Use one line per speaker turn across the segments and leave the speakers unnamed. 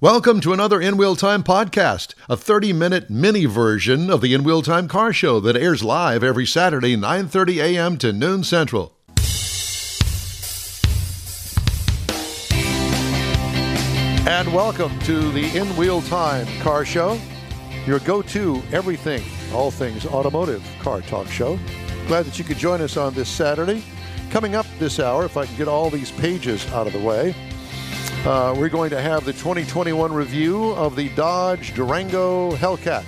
Welcome to another In Wheel Time podcast, a 30-minute mini version of the In Wheel Time car show that airs live every Saturday 9:30 a.m. to noon central. And welcome to the In Wheel Time car show, your go-to everything, all things automotive car talk show. Glad that you could join us on this Saturday. Coming up this hour, if I can get all these pages out of the way, uh, we're going to have the 2021 review of the Dodge Durango Hellcat.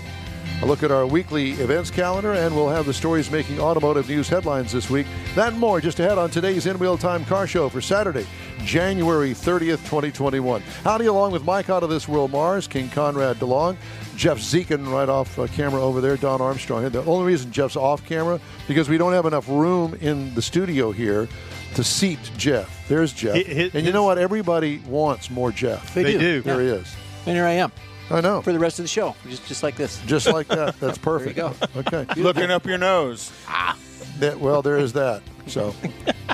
A look at our weekly events calendar, and we'll have the stories making automotive news headlines this week. That and more just ahead on today's In Wheel Time Car Show for Saturday, January 30th, 2021. Howdy, along with Mike out of this world, Mars, King Conrad DeLong, Jeff Zekin right off uh, camera over there, Don Armstrong. The only reason Jeff's off camera because we don't have enough room in the studio here to seat Jeff. There's Jeff.
Hit- hit-
and you know what? Everybody wants more Jeff.
They do.
There he is.
And here I am
I know.
for the rest of the show, just just like this.
Just like that. That's perfect.
go.
Okay.
Looking up your nose. Ah.
That- well, there is that. So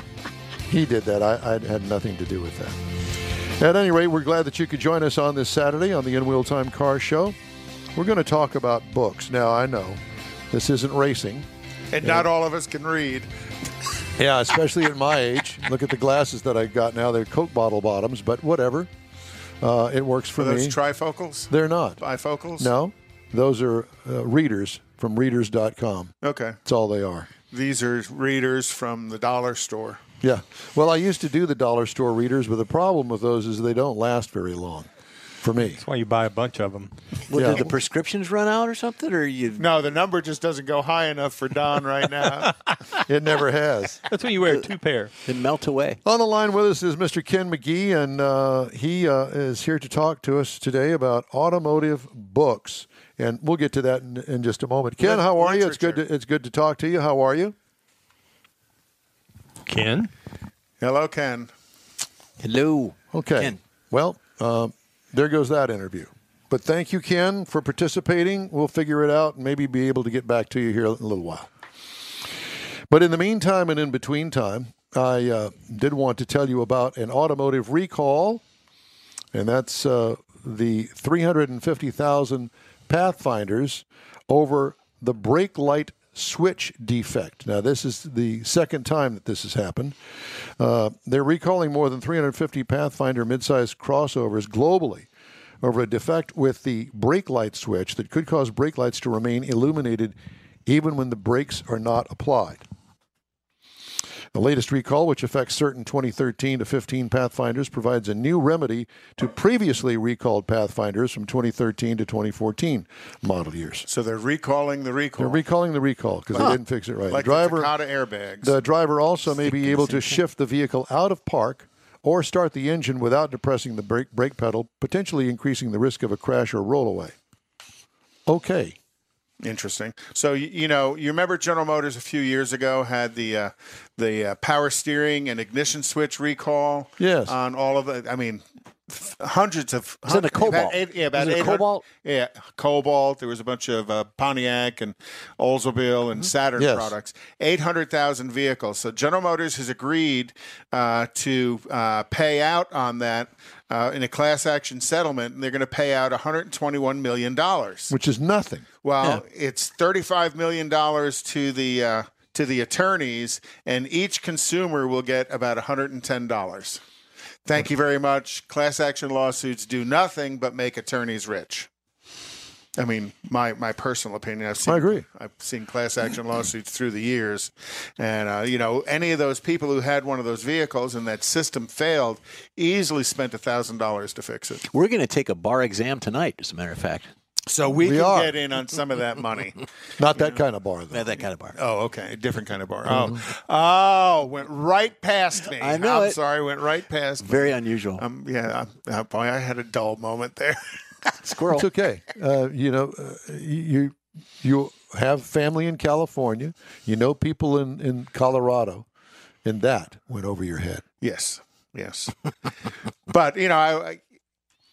he did that. I, I had nothing to do with that. At any rate, we're glad that you could join us on this Saturday on the In Wheel Time Car Show. We're going to talk about books. Now, I know this isn't racing.
And not all of us can read.
Yeah, especially at my age. Look at the glasses that I got now. They're Coke bottle bottoms, but whatever. Uh, it works for
Are those
me.
trifocals?
They're not.
Bifocals?
No, those are uh, readers from readers.com.
Okay.
That's all they are.
These are readers from the dollar store.
Yeah. Well, I used to do the dollar store readers, but the problem with those is they don't last very long for me.
That's why you buy a bunch of them.
Well,
Yeah.
did the prescriptions run out or something, or you?
No, the number just doesn't go high enough for Don right now.
It never has.
That's when you wear two pair.
They melt away.
On the line with us is Mr. Ken McGee, and uh, he uh, is here to talk to us today about automotive books. And we'll get to that in, in just a moment. Ken, how are you? It's good. To, it's good to talk to you. How are you?
Ken?
Hello, Ken.
Hello.
Okay.
Ken.
Well, um, there goes that interview. But thank you, Ken, for participating. We'll figure it out and maybe be able to get back to you here in a little while. But in the meantime and in between time, I uh, did want to tell you about an automotive recall, and that's uh, the 350,000 Pathfinders over the brake light switch defect. Now, this is the second time that this has happened. Uh, they're recalling more than 350 Pathfinder midsize crossovers globally over a defect with the brake light switch that could cause brake lights to remain illuminated even when the brakes are not applied. The latest recall, which affects certain 2013 to 15 Pathfinders, provides a new remedy to previously recalled Pathfinders from 2013 to 2014 model years.
So they're recalling the recall.
They're recalling the recall because they didn't fix it right.
like
the driver,
the airbags.
the driver also may be able to shift the vehicle out of park or start the engine without depressing the brake, brake pedal, potentially increasing the risk of a crash or rollaway. Okay.
Interesting. So you, know, you remember General Motors a few years ago had the uh, the uh, power steering and ignition switch recall.
Yes.
On all of it. I mean, hundreds of.
Was it the
about
Cobalt?
eight- yeah, about
Was it Cobalt?
Yeah, Cobalt. There was a bunch of uh, Pontiac and Oldsmobile and Saturn
Yes.
products. Eight hundred thousand vehicles. So General Motors has agreed uh, to uh, pay out on that. Uh, in a class action settlement, and they're going to pay out 121 million dollars.
Which is nothing.
Well, it's thirty-five million dollars to the uh, to the attorneys, and each consumer will get about one hundred and ten dollars. Thank you very much. Class action lawsuits do nothing but make attorneys rich. I mean, my, my personal opinion. I've seen,
I agree.
I've seen class action lawsuits through the years, and uh, you know, any of those people who had one of those vehicles and that system failed easily spent thousand dollars to fix it.
We're going to take a bar exam tonight, as a matter of fact.
So we,
We
can
are.
get in on some of that money.
Not that kind of bar, though.
Not that kind of bar.
Oh, okay. A different kind of bar. Oh, oh, went right past me.
I know
I'm
it.
sorry, went right past me.
Very unusual.
Um, yeah, uh, boy, I had a dull moment there.
Squirrel.
It's okay. Uh, you know, uh, you you have family in California. You know people in, in Colorado, and that went over your head.
yes, yes. but you know, I, I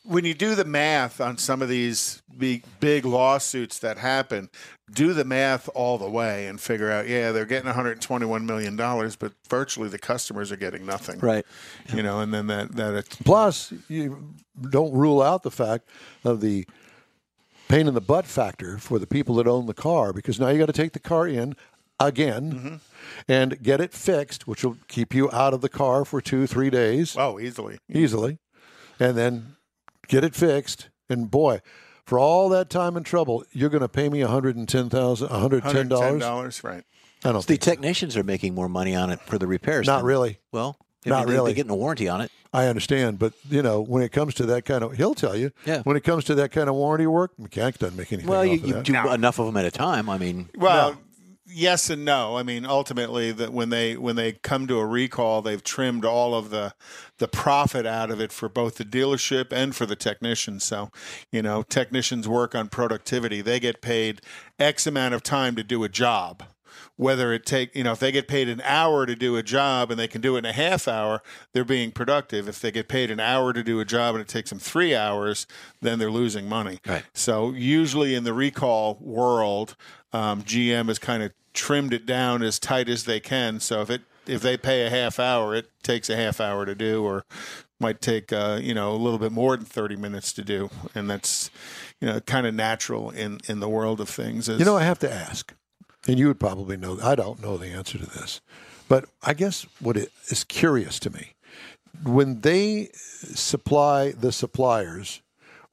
when you do the math on some of these big big lawsuits that happen, do the math all the way and figure out, yeah, they're getting 121 million dollars, but virtually the customers are getting nothing.
Right.
You know, and then that that it's
Plus, you don't rule out the fact of the pain in the butt factor for the people that own the car because now you got to take the car in again mm-hmm. and get it fixed, which will keep you out of the car for two, three days
oh easily.
easily, and then get it fixed. And boy, for all that time and trouble, you're going to pay me one hundred and ten thousand, one hundred ten dollars.
dollars, right?
I don't
The
think so.
technicians are making more money on it for the repairs.
Not
than-
really.
Well, I
Not
mean, they-
really.
They're getting a warranty on it.
I understand, but you know, when it comes to that kind of, he'll tell you.
Yeah.
When it comes to that kind of warranty work, mechanic doesn't make anything.
Well,
off
you,
of
you
that.
do enough of them at a time. I mean,
Well, yes and no. I mean, ultimately, that when they when they come to a recall, they've trimmed all of the the profit out of it for both the dealership and for the technicians. So, you know, technicians work on productivity; they get paid X amount of time to do a job. Whether it take you know if they get paid an hour to do a job and they can do it in a half hour, they're being productive. If they get paid an hour to do a job and it takes them three hours, then they're losing money.
Right.
So usually in the recall world, um, GM has kind of trimmed it down as tight as they can. So if it if they pay a half hour, it takes a half hour to do, or might take uh, you know a little bit more than thirty minutes to do, and that's you know kind of natural in in the world of things. Is,
You know, I have to ask, and you would probably know. I don't know the answer to this, but I guess what it is curious to me when they supply the suppliers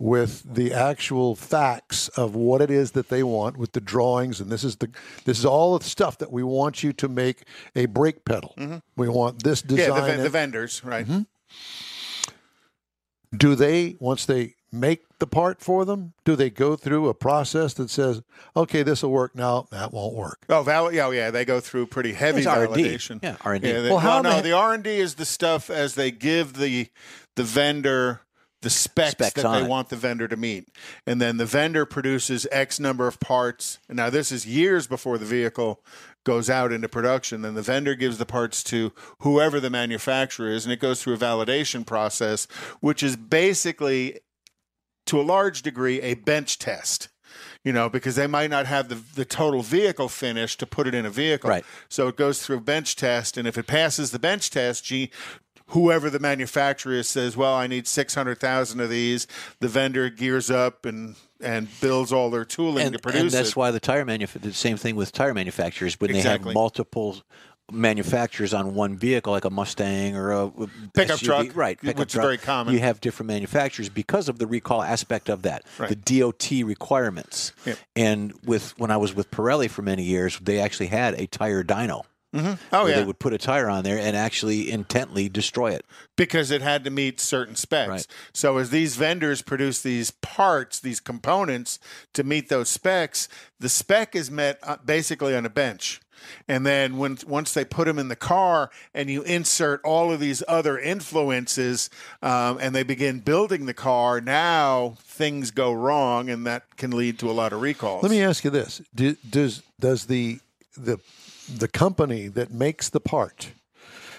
with the actual facts of what it is that they want with the drawings and this is the this is all the stuff that we want you to make a brake pedal mm-hmm. we want this
yeah,
design
the, ve-
in-
the vendors, right? Mm-hmm.
do they once they make the part for them do they go through a process that says okay this will work now that won't work
Oh, val- yeah, oh, yeah, they go through pretty heavy
R&D.
validation.
Yeah, R&D.
Yeah, they-
Well, how
no,
the-
the R and D is the stuff as they give the the vendor the specs,
Specs
that they
it.
want the vendor to meet, and then the vendor produces X number of parts. And now this is years before the vehicle goes out into production. Then the vendor gives the parts to whoever the manufacturer is, and it goes through a validation process, which is basically to a large degree a bench test you know because they might not have the, the total vehicle finished to put it in a vehicle
Right.
so it goes through a bench test and if it passes the bench test gee whoever the manufacturer says well i need 600000 of these the vendor gears up and and builds all their tooling
and,
to produce it.
and that's
it
why the tire manuf- the same thing with tire manufacturers when they have multiple manufacturers on one vehicle like a Mustang or a
Pickup
SUV,
truck,
right pickup
which is very common.
you have different manufacturers because of the recall aspect of that
Right.
the DOT requirements
Yep.
and with when I was with Pirelli for many years they actually had a tire dyno
oh
where
yeah
they would put a tire on there and actually intently destroy it
because it had to meet certain specs.
Right.
So as these vendors produce these parts, these components to meet those specs, the spec is met uh, basically on a bench. And then when once they put them in the car and you insert all of these other influences um, and they begin building the car, now things go wrong and that can lead to a lot of recalls.
Let me ask you this: Do, Does does the the the company that makes the part,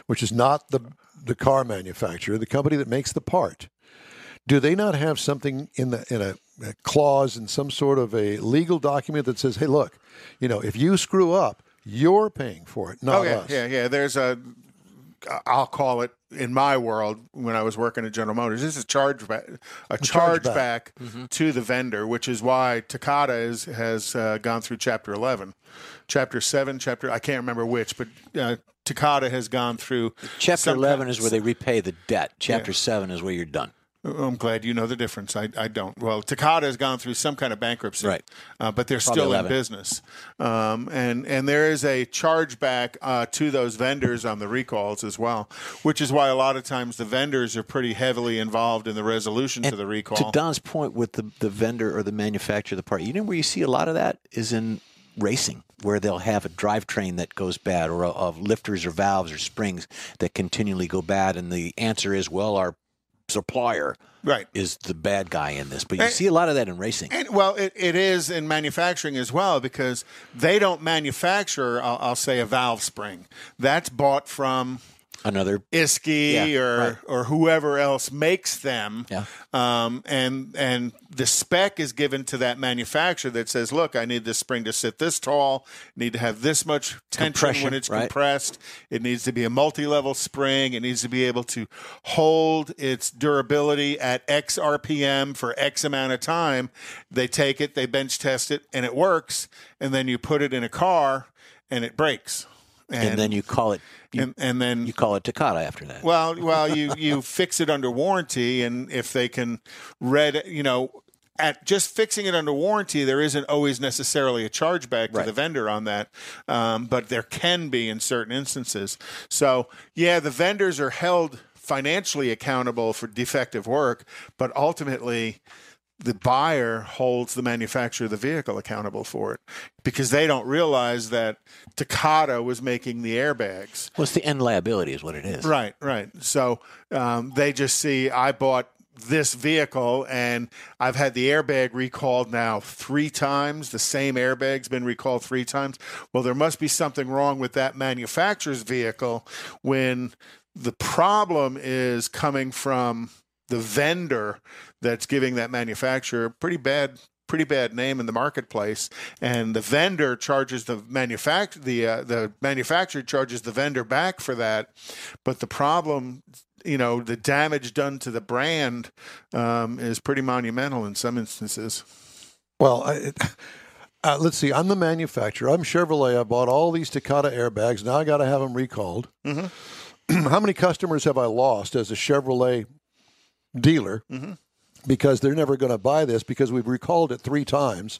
which is not the the car manufacturer, the company that makes the part, do they not have something in the in a, a clause in some sort of a legal document that says, "Hey, look, you know, if you screw up, you're paying for it, not
Oh yeah,
us."
yeah, yeah. There's a, I'll call it in my world when I was working at General Motors. This is charge back, a charge
chargeback.
back to the vendor, which is why Takata is, has uh, gone through Chapter 11, Chapter 7, Chapter I can't remember which, but uh, Takata has gone through
chapter 11
kind-
is where they repay the debt. Chapter 7 is where you're done
I'm glad you know the difference. I, I don't. Well, Takata has gone through some kind of bankruptcy,
Right.
Uh, but they're
Probably
still
11.
in business, um, and and there is a chargeback uh, to those vendors on the recalls as well, which is why a lot of times the vendors are pretty heavily involved in the resolution to the recall.
To Don's point with the, the vendor or the manufacturer of the part, you know where you see a lot of that is in racing, where they'll have a drivetrain that goes bad, or of lifters or valves or springs that continually go bad, and the answer is, well, our supplier
Right.
is the bad guy in this. But you
And-
see a lot of that in racing.
And, well, it, it is in manufacturing as well because they don't manufacture, I'll, I'll say, a valve spring. That's bought from
Another
Isky
Yeah,
or
right.
or whoever else makes them.
Yeah.
Um, and and the spec is given to that manufacturer that says, look, I need this spring to sit this tall, need to have this much tension when it's
right.
compressed. It needs to be a multi-level spring. It needs to be able to hold its durability at X RPM for X amount of time. They take it, they bench test it, and it works. And then you put it in a car, and it breaks.
And, then you call it you,
and, and then
you call it Takata after that.
well, well, you you fix it under warranty, and if they can read, you know, at just fixing it under warranty, there isn't always necessarily a chargeback to
Right.
the vendor on that, um, but there can be in certain instances. So, yeah, the vendors are held financially accountable for defective work, but ultimately. The buyer holds the manufacturer of the vehicle accountable for it because they don't realize that Takata was making the airbags.
well, it's the end liability, is what it is.
Right, right. So um, they just see I bought this vehicle and I've had the airbag recalled now three times. The same airbag's been recalled three times. Well, there must be something wrong with that manufacturer's vehicle when the problem is coming from the vendor that's giving that manufacturer a pretty bad pretty bad name in the marketplace and the vendor charges the manufacturer the uh, the manufacturer charges the vendor back for that but the problem you know the damage done to the brand um, is pretty monumental in some instances
Well, I, uh, let's see. I'm the manufacturer. I'm Chevrolet. I bought all these Takata airbags. Now I got to have them recalled. How many customers have I lost as a Chevrolet dealer because they're never going to buy this because we've recalled it three times,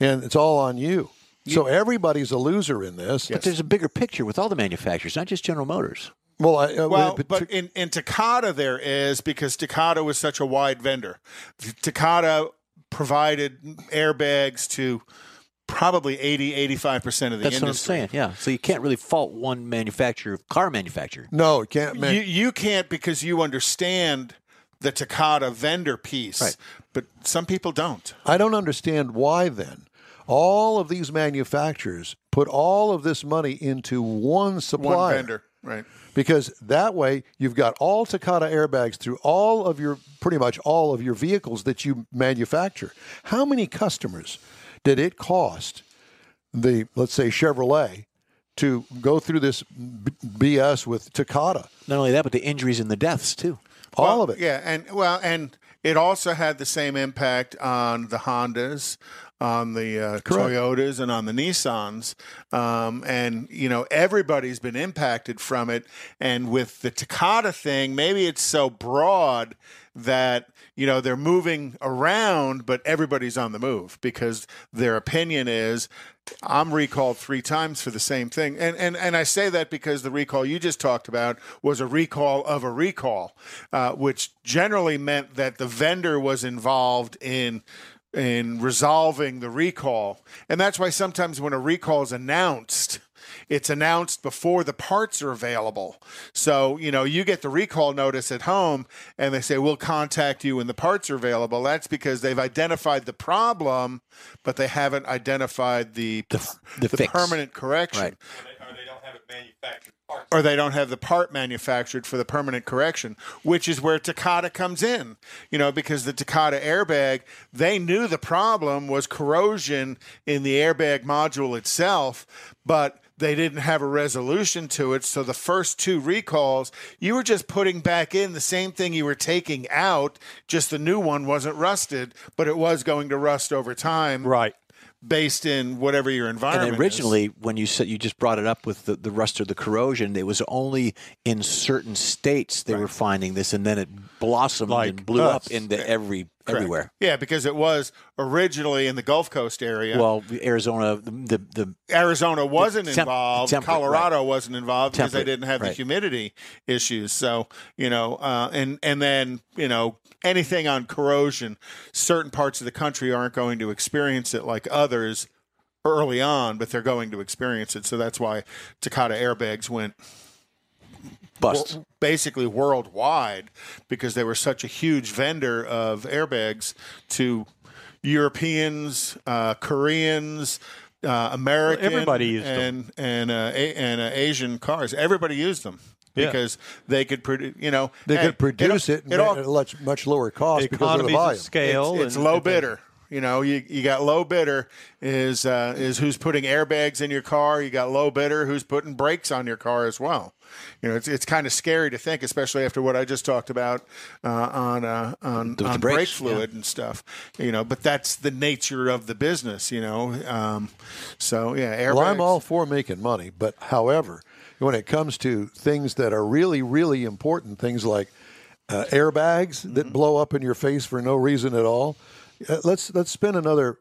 and it's all on you. So everybody's a loser in this.
But there's a bigger picture with all the manufacturers, not just General Motors.
Well, I, uh,
Well,
but-
but in, in Takata there is because Takata was such a wide vendor. Takata provided airbags to probably 80, 85% of the
That's what I'm
industry.
saying. Yeah. So you can't really fault one manufacturer, car manufacturer.
no, it can't. Man,
You, you can't because you understand the Takata vendor piece,
Right.
but some people don't.
I don't understand why then all of these manufacturers put all of this money into one supplier.
One vendor, right?
because that way you've got all Takata airbags through all of your pretty much all of your vehicles that you manufacture. How many customers did it cost the let's say Chevrolet to go through this BS with Takata?
Not only that, but the injuries and the deaths too.
All
Well,
of it.
Yeah, and well, and it also had the same impact on the Hondas, on the uh. Toyotas, and on the Nissans. Um, and you know, everybody's been impacted from it. And with the Takata thing, maybe it's so broad that you know they're moving around, but everybody's on the move because their opinion is. I'm recalled three times for the same thing. And, and, and I say that because the recall you just talked about was a recall of a recall, uh, which generally meant that the vendor was involved in in resolving the recall. And that's why sometimes when a recall is announced, it's announced before the parts are available. So, you know, you get the recall notice at home and they say, we'll contact you when the parts are available. That's because they've identified the problem, but they haven't identified the,
The- the fix.
permanent correction.
Right.
Or they don't have it manufactured parts.
Or they don't have the part manufactured for the permanent correction, which is where Takata comes in. You know, because the Takata airbag, they knew the problem was corrosion in the airbag module itself, but they didn't have a resolution to it. So the first two recalls, you were just putting back in the same thing you were taking out, just the new one wasn't rusted, but it was going to rust over time
Right.
based in whatever your environment
And
is.
originally, when you said you just brought it up with the, the rust or the corrosion, it was only in certain states they were finding this, and then it blossomed
Like
and blew
us.
up into every
Correct.
everywhere.
Yeah, because it was originally in the Gulf Coast area.
Well, Arizona, the the
Arizona wasn't
temp-
involved. Colorado wasn't involved because they didn't have
right.
the humidity issues. So you know, uh, and and then you know anything on corrosion, certain parts of the country aren't going to experience it like others early on, but they're going to experience it. So that's why Takata airbags went
bust.
basically worldwide because they were such a huge vendor of airbags to Europeans, uh, Koreans, uh, American,
everybody used them.
and and uh, a- and uh, Asian cars. Everybody used them.
Yeah.
because they could produce. You know,
They
hey,
could produce it,
it all-
at a much, much lower cost because of the volume.
of scale.
it's, it's
and-
low
and-
bidder. You know, you, you got low bidder is uh, is who's putting airbags in your car. You got low bidder who's putting brakes on your car as well. You know, it's it's kind of scary to think, especially after what I just talked about uh, on uh, on, on brake fluid and stuff. You know, but that's the nature of the business. You know, um, so yeah, airbags.
Well, I'm all for making money, but however, when it comes to things that are really, really important, things like uh, airbags that blow up in your face for no reason at all, uh, let's let's spend another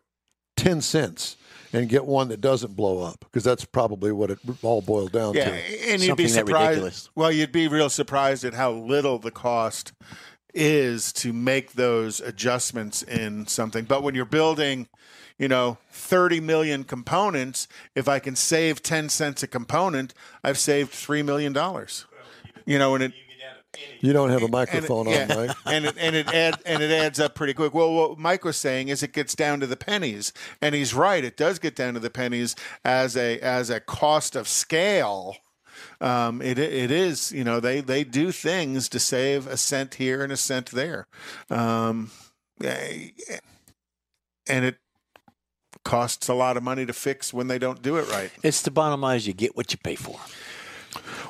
ten cents and get one that doesn't blow up because that's probably what it all boiled down
Yeah,
to.
and you'd be
Something that
surprised.
ridiculous.
Well, you'd be real surprised at how little the cost is to make those adjustments in something. But when you're building, you know, 30 million components, if I can save 10 cents a component, I've saved $3 million. You know, and it,
You don't have a
and it-
microphone on,
yeah,
right?
and it and it add, and it adds up pretty quick. Well, what Mike was saying is it gets down to the pennies, and he's right. It does get down to the pennies as a as a cost of scale. Um, it it is you know they they do things to save a cent here and a cent there, um, eh, and it costs a lot of money to fix when they don't do it right.
It's the bottom line is you get what you pay for.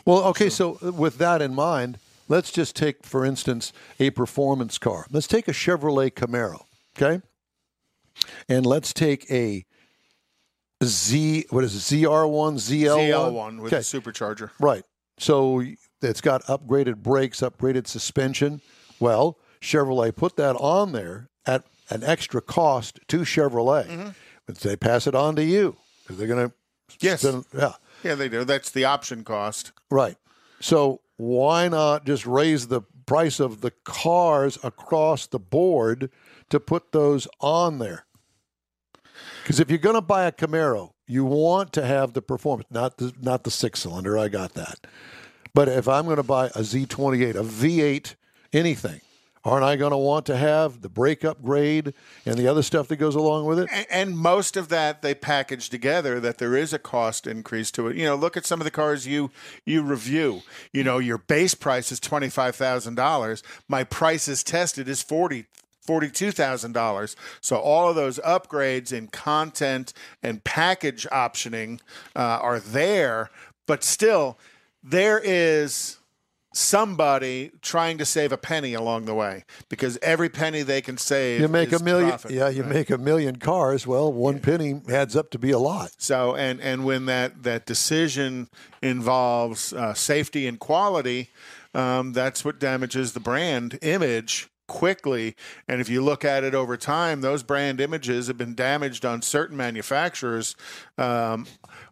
Well, okay, so with that in mind, let's just take, for instance, a performance car. Let's take a Chevrolet Camaro, okay? And let's take a Z, what is it, ZR1, ZL1?
ZL1 with
Okay.
a supercharger.
Right. So it's got upgraded brakes, upgraded suspension. Well, Chevrolet put that on there at an extra cost to Chevrolet. Mm-hmm. But they pass it on to you because they're going to.
Yes.
yeah.
Yeah, they do. That's the option cost.
Right. So why not just raise the price of the cars across the board to put those on there? Because if you're going to buy a Camaro, you want to have the performance, not the not the six cylinder. I got that. But if I'm going to buy a Z28, a V8, anything, aren't I going to want to have the brake upgrade and the other stuff that goes along with it?
And, and most of that they package together that there is a cost increase to it. You know, look at some of the cars you you review. You know, your base price is twenty five thousand dollars. My price is tested is forty. $42,000. So all of those upgrades in content and package optioning uh, are there, but still, there is somebody trying to save a penny along the way because every penny they can save
You make a million,
profit.
yeah. You
Right.
make a million cars. Well, one penny adds up to be a lot.
So and and when that that decision involves uh, safety and quality, um, that's what damages the brand image quickly. And if you look at it over time, those brand images have been damaged on certain manufacturers um,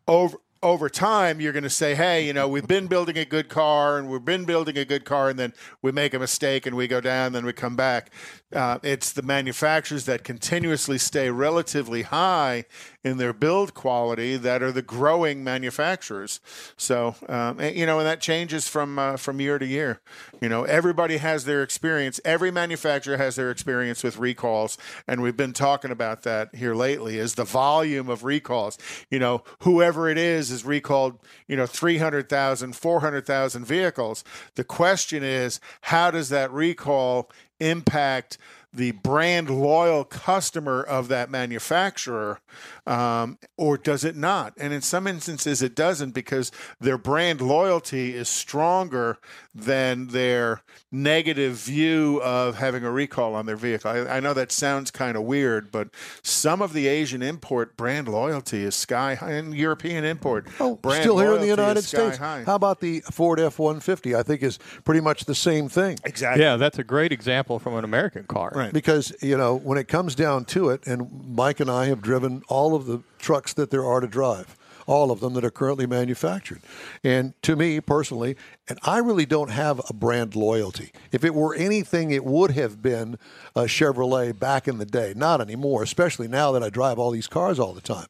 over. Over time, you're going to say, "Hey, you know, we've been building a good car, and we've been building a good car, and then we make a mistake, and we go down, and then we come back." Uh, it's the manufacturers that continuously stay relatively high in their build quality that are the growing manufacturers. So, um, and, you know, and that changes from uh, from year to year. You know, everybody has their experience. Every manufacturer has their experience with recalls, and we've been talking about that here lately. Is the volume of recalls? You know, whoever it is is recalled. You know, 300,000, 400,000 vehicles. The question is, how does that recall impact the brand loyal customer of that manufacturer, um, or does it not? And in some instances, it doesn't because their brand loyalty is stronger than their negative view of having a recall on their vehicle. I, I know that sounds kind of weird, but some of the Asian import brand loyalty is sky high, and European import
Oh,
brand
still here in the United States.
high.
How about the Ford F one fifty? I think is pretty much the same thing.
exactly.
Yeah, that's a great example from an American car.
Right.
Because you know when it comes down to it, and Mike and I have driven all of the trucks that there are to drive, all of them that are currently manufactured. And to me personally, and I really don't have a brand loyalty. If it were anything, it would have been a Chevrolet back in the day. Not anymore, especially now that I drive all these cars all the time.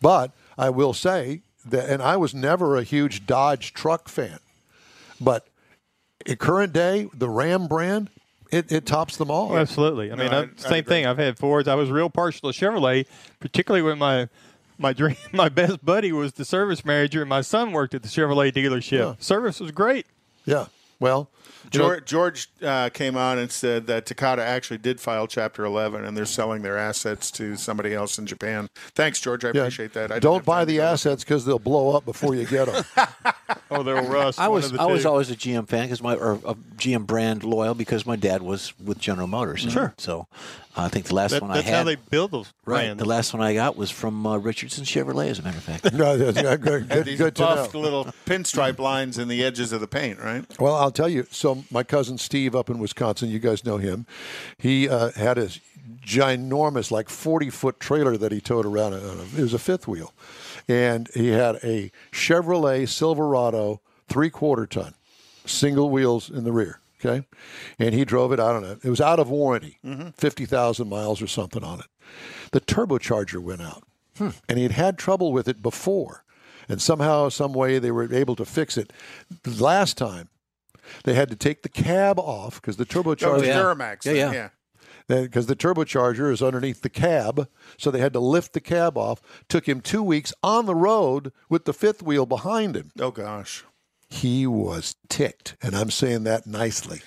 But I will say that, and I was never a huge Dodge truck fan, but in current day, the Ram brand, it, it tops them all.
Oh, absolutely. I mean,
I-
I, same
agree.
thing. I've had Fords. I was real partial to Chevrolet, particularly when my my dream, my best buddy was the service manager, and my son worked at the Chevrolet dealership.
Yeah.
Service was great.
Yeah. Well, you know,
George, George uh, came on and said that Takata actually did file Chapter 11 and they're selling their assets to somebody else in Japan. Thanks, George. I
yeah,
appreciate that. I
don't buy the assets because they'll blow up before you get them.
Oh, they'll rust.
I was
of the
I was always a GM fan because my or a GM brand loyal because my dad was with General Motors. Sure. So uh, I think the last
That-
one I had.
that's how they build those
right. The last one I got was from uh, Richardson Chevrolet, as a matter of fact.
no, that's good, good,
Had these
good to know.
buffed little pinstripe lines in the edges of the paint, right?
Well, I'll tell you. So my cousin Steve up in Wisconsin, you guys know him. He uh, had a ginormous, like forty foot trailer that he towed around. Uh, it was a fifth wheel, and he had a Chevrolet Silverado three quarter ton, single wheels in the rear. Okay, and he drove it. I don't know. It was out of warranty, mm-hmm. fifty thousand miles or something on it. The turbocharger went out, hmm. and he'd had trouble with it before. And somehow, some way, they were able to fix it. Last time, they had to take the cab off because the
Oh,
turbocharger
the
yeah.
Duramax.
Yeah,
thing,
yeah.
because the turbocharger is underneath the cab, so they had to lift the cab off. Took him two weeks on the road with the fifth wheel behind him.
Oh, gosh.
He was ticked, and I'm saying that nicely.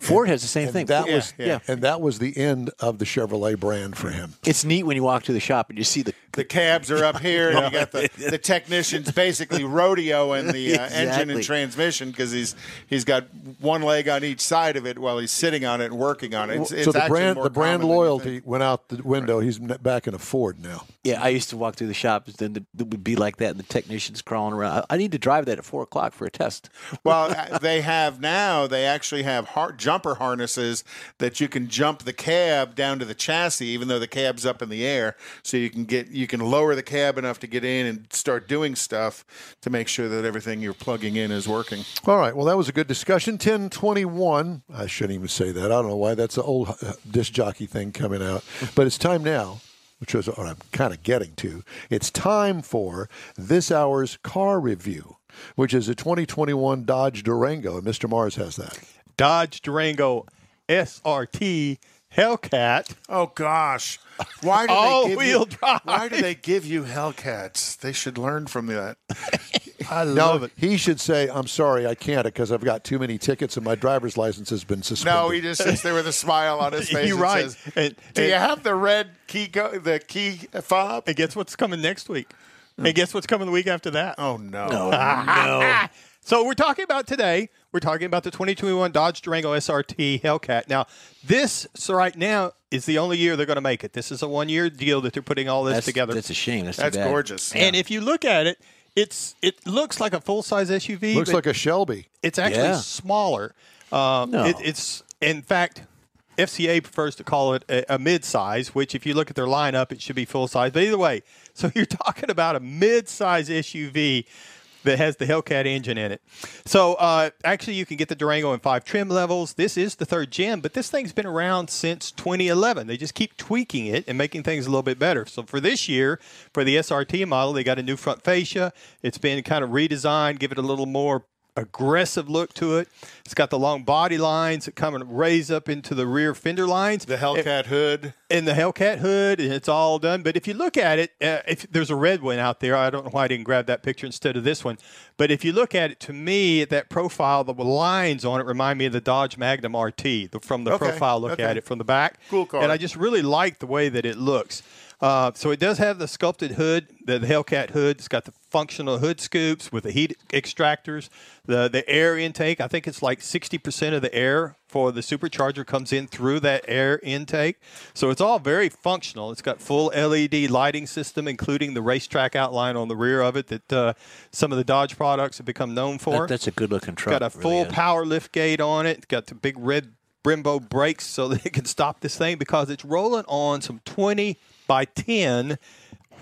Ford has the same
And
thing.
that
Yeah,
was
yeah.
and that was the end of the Chevrolet brand for him.
It's neat when you walk to the shop and you see the
The cabs are up here, and you got the, the technicians basically rodeoing the uh, engine and transmission because he's he's got one leg on each side of it while he's sitting on it and working on it. It's, it's
so the brand the brand
common than you
loyalty went out the window. He's back in a Ford now.
Yeah, I used to walk through the shops, then it would be like that, and the technicians crawling around. I I need to drive that at four o'clock for a test.
Well, uh, they have now. They actually have har- jumper harnesses that you can jump the cab down to the chassis, even though the cab's up in the air. So you can get you can lower the cab enough to get in and start doing stuff to make sure that everything you're plugging in is working.
All right. Well, that was a good discussion. Ten twenty one. I shouldn't even say that. I don't know why that's the old uh, disc jockey thing coming out. But it's time now, which is what I'm kind of getting to. It's time for this hour's car review, which is a 2021 Dodge Durango, and Mr. Mars has that.
Dodge Durango SRT Hellcat.
Oh gosh, why do
All
they give
wheel
you,
drive.
Why do they give you Hellcats? They should learn from that.
I
No,
love it.
he should say, "I'm sorry, I can't because I've got too many tickets and my driver's license has been suspended."
No, he just sits there with a smile on his face.
You're right.
says,
And-
do you have the red key? Go- the key fob?
And guess what's coming next week? Hmm. And guess what's coming the week after that?
Oh no!
no! no.
So we're talking about today. We're talking about the 2021 Dodge Durango SRT Hellcat. Now, this so right now is the only year they're going to make it. This is a one-year deal that they're putting all this
That's,
together.
that's a shame. That's, too
That's
bad.
gorgeous.
and if you look at it, it's it looks like a full-size SUV.
looks like a Shelby.
it's actually
Yeah.
smaller. Um,
No.
it, it's in fact. FCA prefers to call it a, a mid-size, which, if you look at their lineup, it should be full-size. But either way, so you're talking about a mid-size SUV that has the Hellcat engine in it. So uh, actually, you can get the Durango in five trim levels. This is the third gen, but this thing's been around since 2011. They just keep tweaking it and making things a little bit better. So for this year, for the SRT model, they got a new front fascia. It's been kind of redesigned, give it a little more aggressive look to it. It's got the long body lines that come and raise up into the rear fender lines
the Hellcat hood.
and the Hellcat hood, and it's all done. But if you look at it, uh, if there's a red one out there, I don't know why I didn't grab that picture instead of this one. But if you look at it, to me, that profile, the lines on it remind me of the Dodge Magnum RT the, from the
Okay,
profile look
okay.
at it from the back.
Cool car.
And I just really like the way that it looks. Uh, so it does have the sculpted hood, the, the Hellcat hood. It's got the functional hood scoops with the heat extractors, the the air intake. I think it's like sixty percent of the air for the supercharger comes in through that air intake. So it's all very functional. It's got full LED lighting system, including the racetrack outline on the rear of it that uh, some of the Dodge products have become known for.
That, that's a good looking truck.
It's Got a
It really
full power lift gate on it. It's Got the big red Brembo brakes so that it can stop this thing because it's rolling on some 20 by 10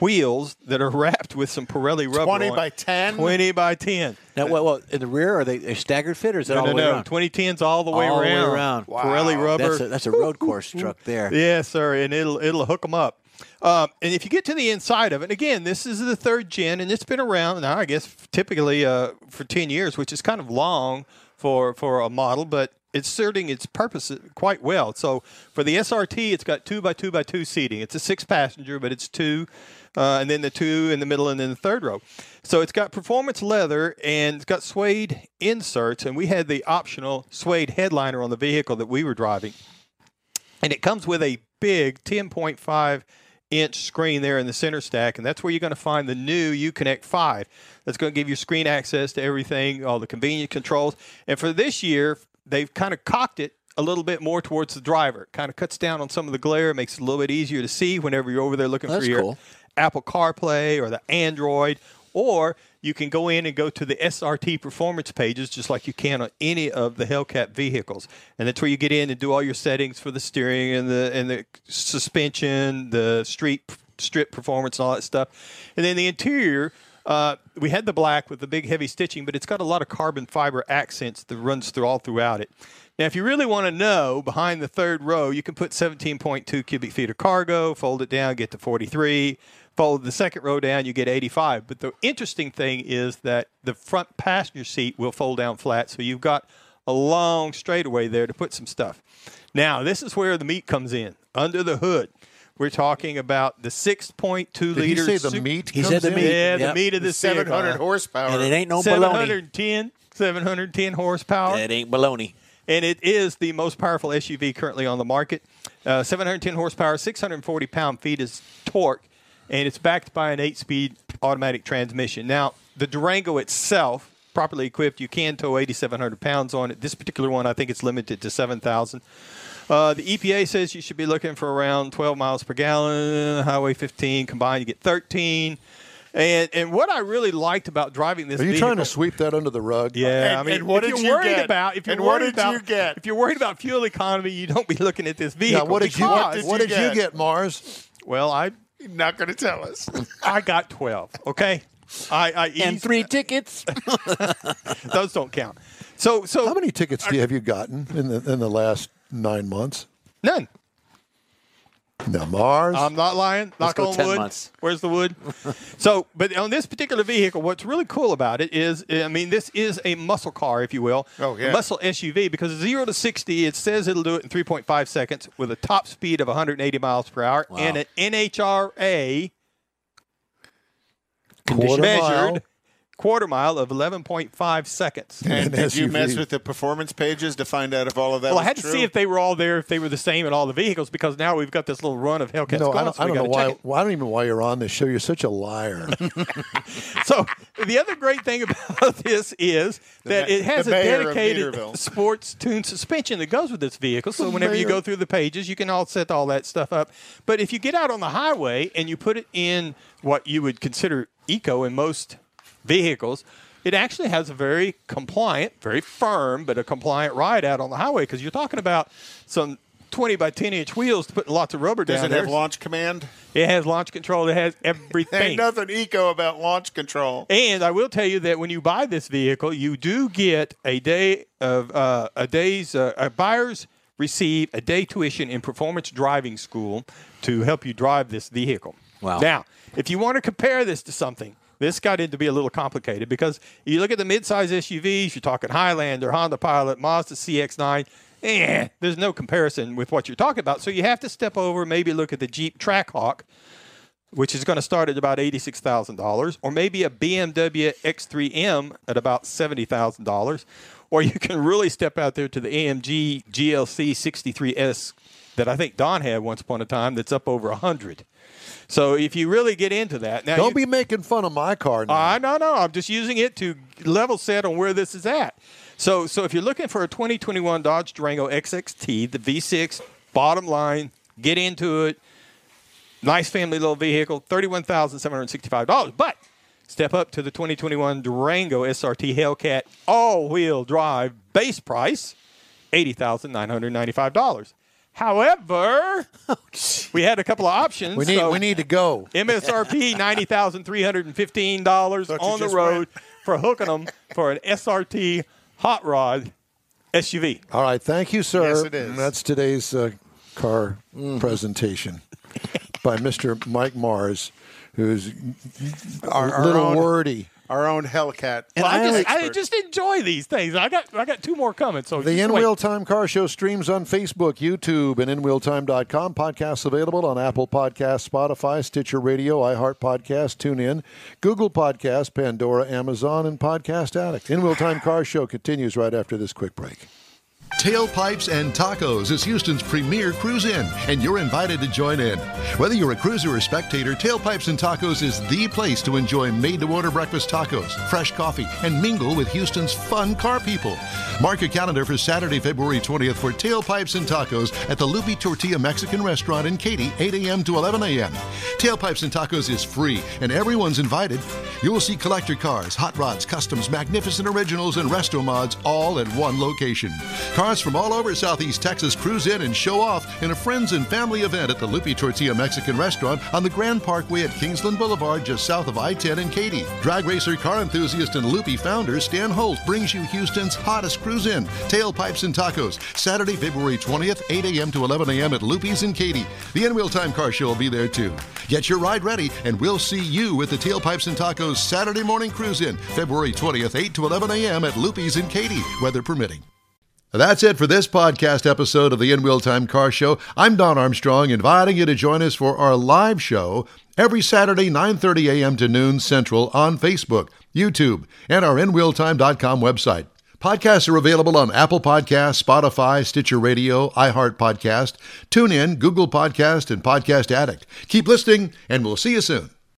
wheels that are wrapped with some Pirelli rubber.
20
on
by 10?
20 by 10.
Now, well, well, in the rear, are they a staggered fit or is that
No,
all
no,
the way
no.
around?
2010's all the way
All the way
around.
around.
Pirelli rubber.
That's a, that's a road course truck there.
Yes, sir, and it'll it'll hook them up. Um, and if you get to the inside of it, again, this is the third gen, and it's been around now. I guess typically uh, for ten years, which is kind of long for for a model, but it's serving its purpose quite well. So for the SRT, it's got two by two by two seating. It's a six passenger, but it's two, uh, and then the two in the middle, and then the third row. So it's got performance leather and it's got suede inserts, and we had the optional suede headliner on the vehicle that we were driving, and it comes with a big 10.5 inch screen there in the center stack, and that's where you're going to find the new Uconnect 5. That's going to give you screen access to everything, all the convenient controls. And for this year, they've kind of cocked it a little bit more towards the driver. It kind of cuts down on some of the glare, makes it a little bit easier to see whenever you're over there looking
That's
for your
cool.
Apple CarPlay or the Android, or you can go in and go to the SRT performance pages just like you can on any of the Hellcat vehicles. And that's where you get in and do all your settings for the steering and the and the suspension, the street strip performance and all that stuff. And then the interior uh, we had the black with the big heavy stitching, but it's got a lot of carbon fiber accents that runs through all throughout it. Now, if you really want to know, behind the third row, you can put 17.2 cubic feet of cargo, fold it down, get to 43. Fold the second row down, you get 85. But the interesting thing is that the front passenger seat will fold down flat, so you've got a long straightaway there to put some stuff. Now, this is where the meat comes in. Under the hood, we're talking about the 6.2
Did he
liter.
say the meat?
He
comes
said the
in?
meat.
Yeah, the meat of this
700
vehicle.
horsepower.
And it ain't no baloney.
710, 710 horsepower.
That ain't baloney.
And it is the most powerful SUV currently on the market. Uh, 710 horsepower, 640 pound feet is torque, and it's backed by an eight speed automatic transmission. Now, the Durango itself, properly equipped, you can tow 8,700 pounds on it. This particular one, I think it's limited to 7,000. Uh, the EPA says you should be looking for around 12 miles per gallon. Highway 15 combined, you get 13. And and what I really liked about driving this
Are you
vehicle,
trying to sweep that under the rug?
yeah,
And-
I mean,
and what
if
did
you're
you
worried
get?
about if you're
And what
worried
did you
about
get?
if you're worried about fuel economy, you don't be looking at this
Yeah,
vehicle.
what did you
because-
did
what
you
did you
get?
get, Mars?
Well, I
You're not going to tell us.
I got twelve. Okay, I, I
And
eased-
three tickets.
those don't count. So so
How many tickets do you, have you gotten in the in the last nine months?
none.
Now, Mars.
I'm not lying. Knock
go
on
10
wood.
months.
Where's the wood? so, but on this particular vehicle, what's really cool about it is, I mean, this is a muscle car, if you will.
Oh, yeah.
A muscle SUV because zero to 60, it says it'll do it in 3.5 seconds with a top speed of 180 miles per hour and an NHRA
quarter
measured
mile.
Quarter mile of 11.5 seconds.
and
An
did you mess with the performance pages to find out if all of that
Well,
was
I had to
true?
see if they were all there, if they were the same in all the vehicles, because now we've got this little run of Hellcats.
No,
going,
I don't,
so
I don't know
gotta
why. Well, I don't even know why you're on this show. You're such a liar.
So the other great thing about this is that
ma-
it has a dedicated sports tune suspension that goes with this vehicle. So whenever you go through the pages, you can all set all that stuff up. But if you get out on the highway and you put it in what you would consider eco in most vehicles, it actually has a very compliant, very firm, but a compliant ride out on the highway because you're talking about some 20 by 10 inch wheels to put lots of rubber
Does
down
it
there.
have launch command?
it has launch control. It has everything.
Ain't nothing eco about launch control.
And I will tell you that when you buy this vehicle, you do get a day of uh, a day's uh, uh, buyers receive a day tuition in performance driving school to help you drive this vehicle.
Wow.
Now, if you want to compare this to something, this got into be a little complicated because you look at the midsize SUVs, you're talking Highlander, Honda Pilot, Mazda CX-9. Eh, there's no comparison with what you're talking about. So you have to step over, maybe look at the Jeep Trackhawk, which is going to start at about $86,000, or maybe a BMW X3M at about $70,000, or you can really step out there to the AMG GLC 63S that I think Don had once upon a time that's up over 100. So if you really get into that, now
don't
you-
be making fun of my car now.
uh, no, no. I'm just using it to level set on where this is at. So, so if you're looking for a 2021 Dodge Durango SXT, the V6, bottom line, get into it. Nice family little vehicle, thirty-one thousand seven hundred sixty-five dollars. But step up to the 2021 Durango SRT Hellcat all-wheel drive base price, eighty thousand nine hundred ninety-five dollars. However, we had a couple of options.
we need
so-
we need to go.
MSRP ninety thousand three hundred and fifteen dollars on the
just
road for hooking them for an SRT hot rod SUV.
All right, thank you, sir.
Yes, it is.
And that's today's uh, car
Mm.
presentation by Mr. Mike Mars, who's
Our,
a
our
little
own,
wordy.
Our own Hellcat.
And
Well, I, just, I
expert.
just enjoy these things. I got I got two more coming. So
The
just
In
wait.
Wheel Time Car Show streams on Facebook, YouTube, and InWheelTime.com. Podcasts available on Apple Podcasts, Spotify, Stitcher Radio, iHeart Podcast, TuneIn, Google Podcasts, Pandora, Amazon, and Podcast Addict. In Wheel Time Car Show continues right after this quick break.
Tailpipes and Tacos is Houston's premier cruise in, and you're invited to join in. Whether you're a cruiser or spectator, Tailpipes and Tacos is the place to enjoy made to order breakfast tacos, fresh coffee, and mingle with Houston's fun car people. Mark your calendar for Saturday, February 20th for Tailpipes and Tacos at the Lupe Tortilla Mexican Restaurant in Katy, 8 a.m. to 11 a.m. Tailpipes and Tacos is free, and everyone's invited. You will see collector cars, hot rods, customs, magnificent originals, and resto mods all at one location. Cars from all over Southeast Texas cruise in and show off in a friends and family event at the Lupe Tortilla Mexican Restaurant on the Grand Parkway at Kingsland Boulevard, just south of I 10 and Katy. Drag racer, car enthusiast, and Lupe founder Stan Holt brings you Houston's hottest cruise in, Tailpipes and Tacos, Saturday, February 20th, 8 a.m. to 11 a.m. at Lupe's in Katy. The In Wheel Time Car Show will be there too. Get your ride ready, and we'll see you at the Tailpipes and Tacos Saturday morning cruise in, February 20th, 8 to 11 a.m. at Lupe's in Katy, weather permitting. That's it for this podcast episode of the In Wheel Time Car Show. I'm Don Armstrong, inviting you to join us for our live show every Saturday, 9:30 a.m. to noon Central on Facebook, YouTube, and our InWheelTime.com website. Podcasts are available on Apple Podcasts, Spotify, Stitcher Radio, iHeart Podcast, TuneIn, Google Podcast, and Podcast Addict. Keep listening, and we'll see you soon.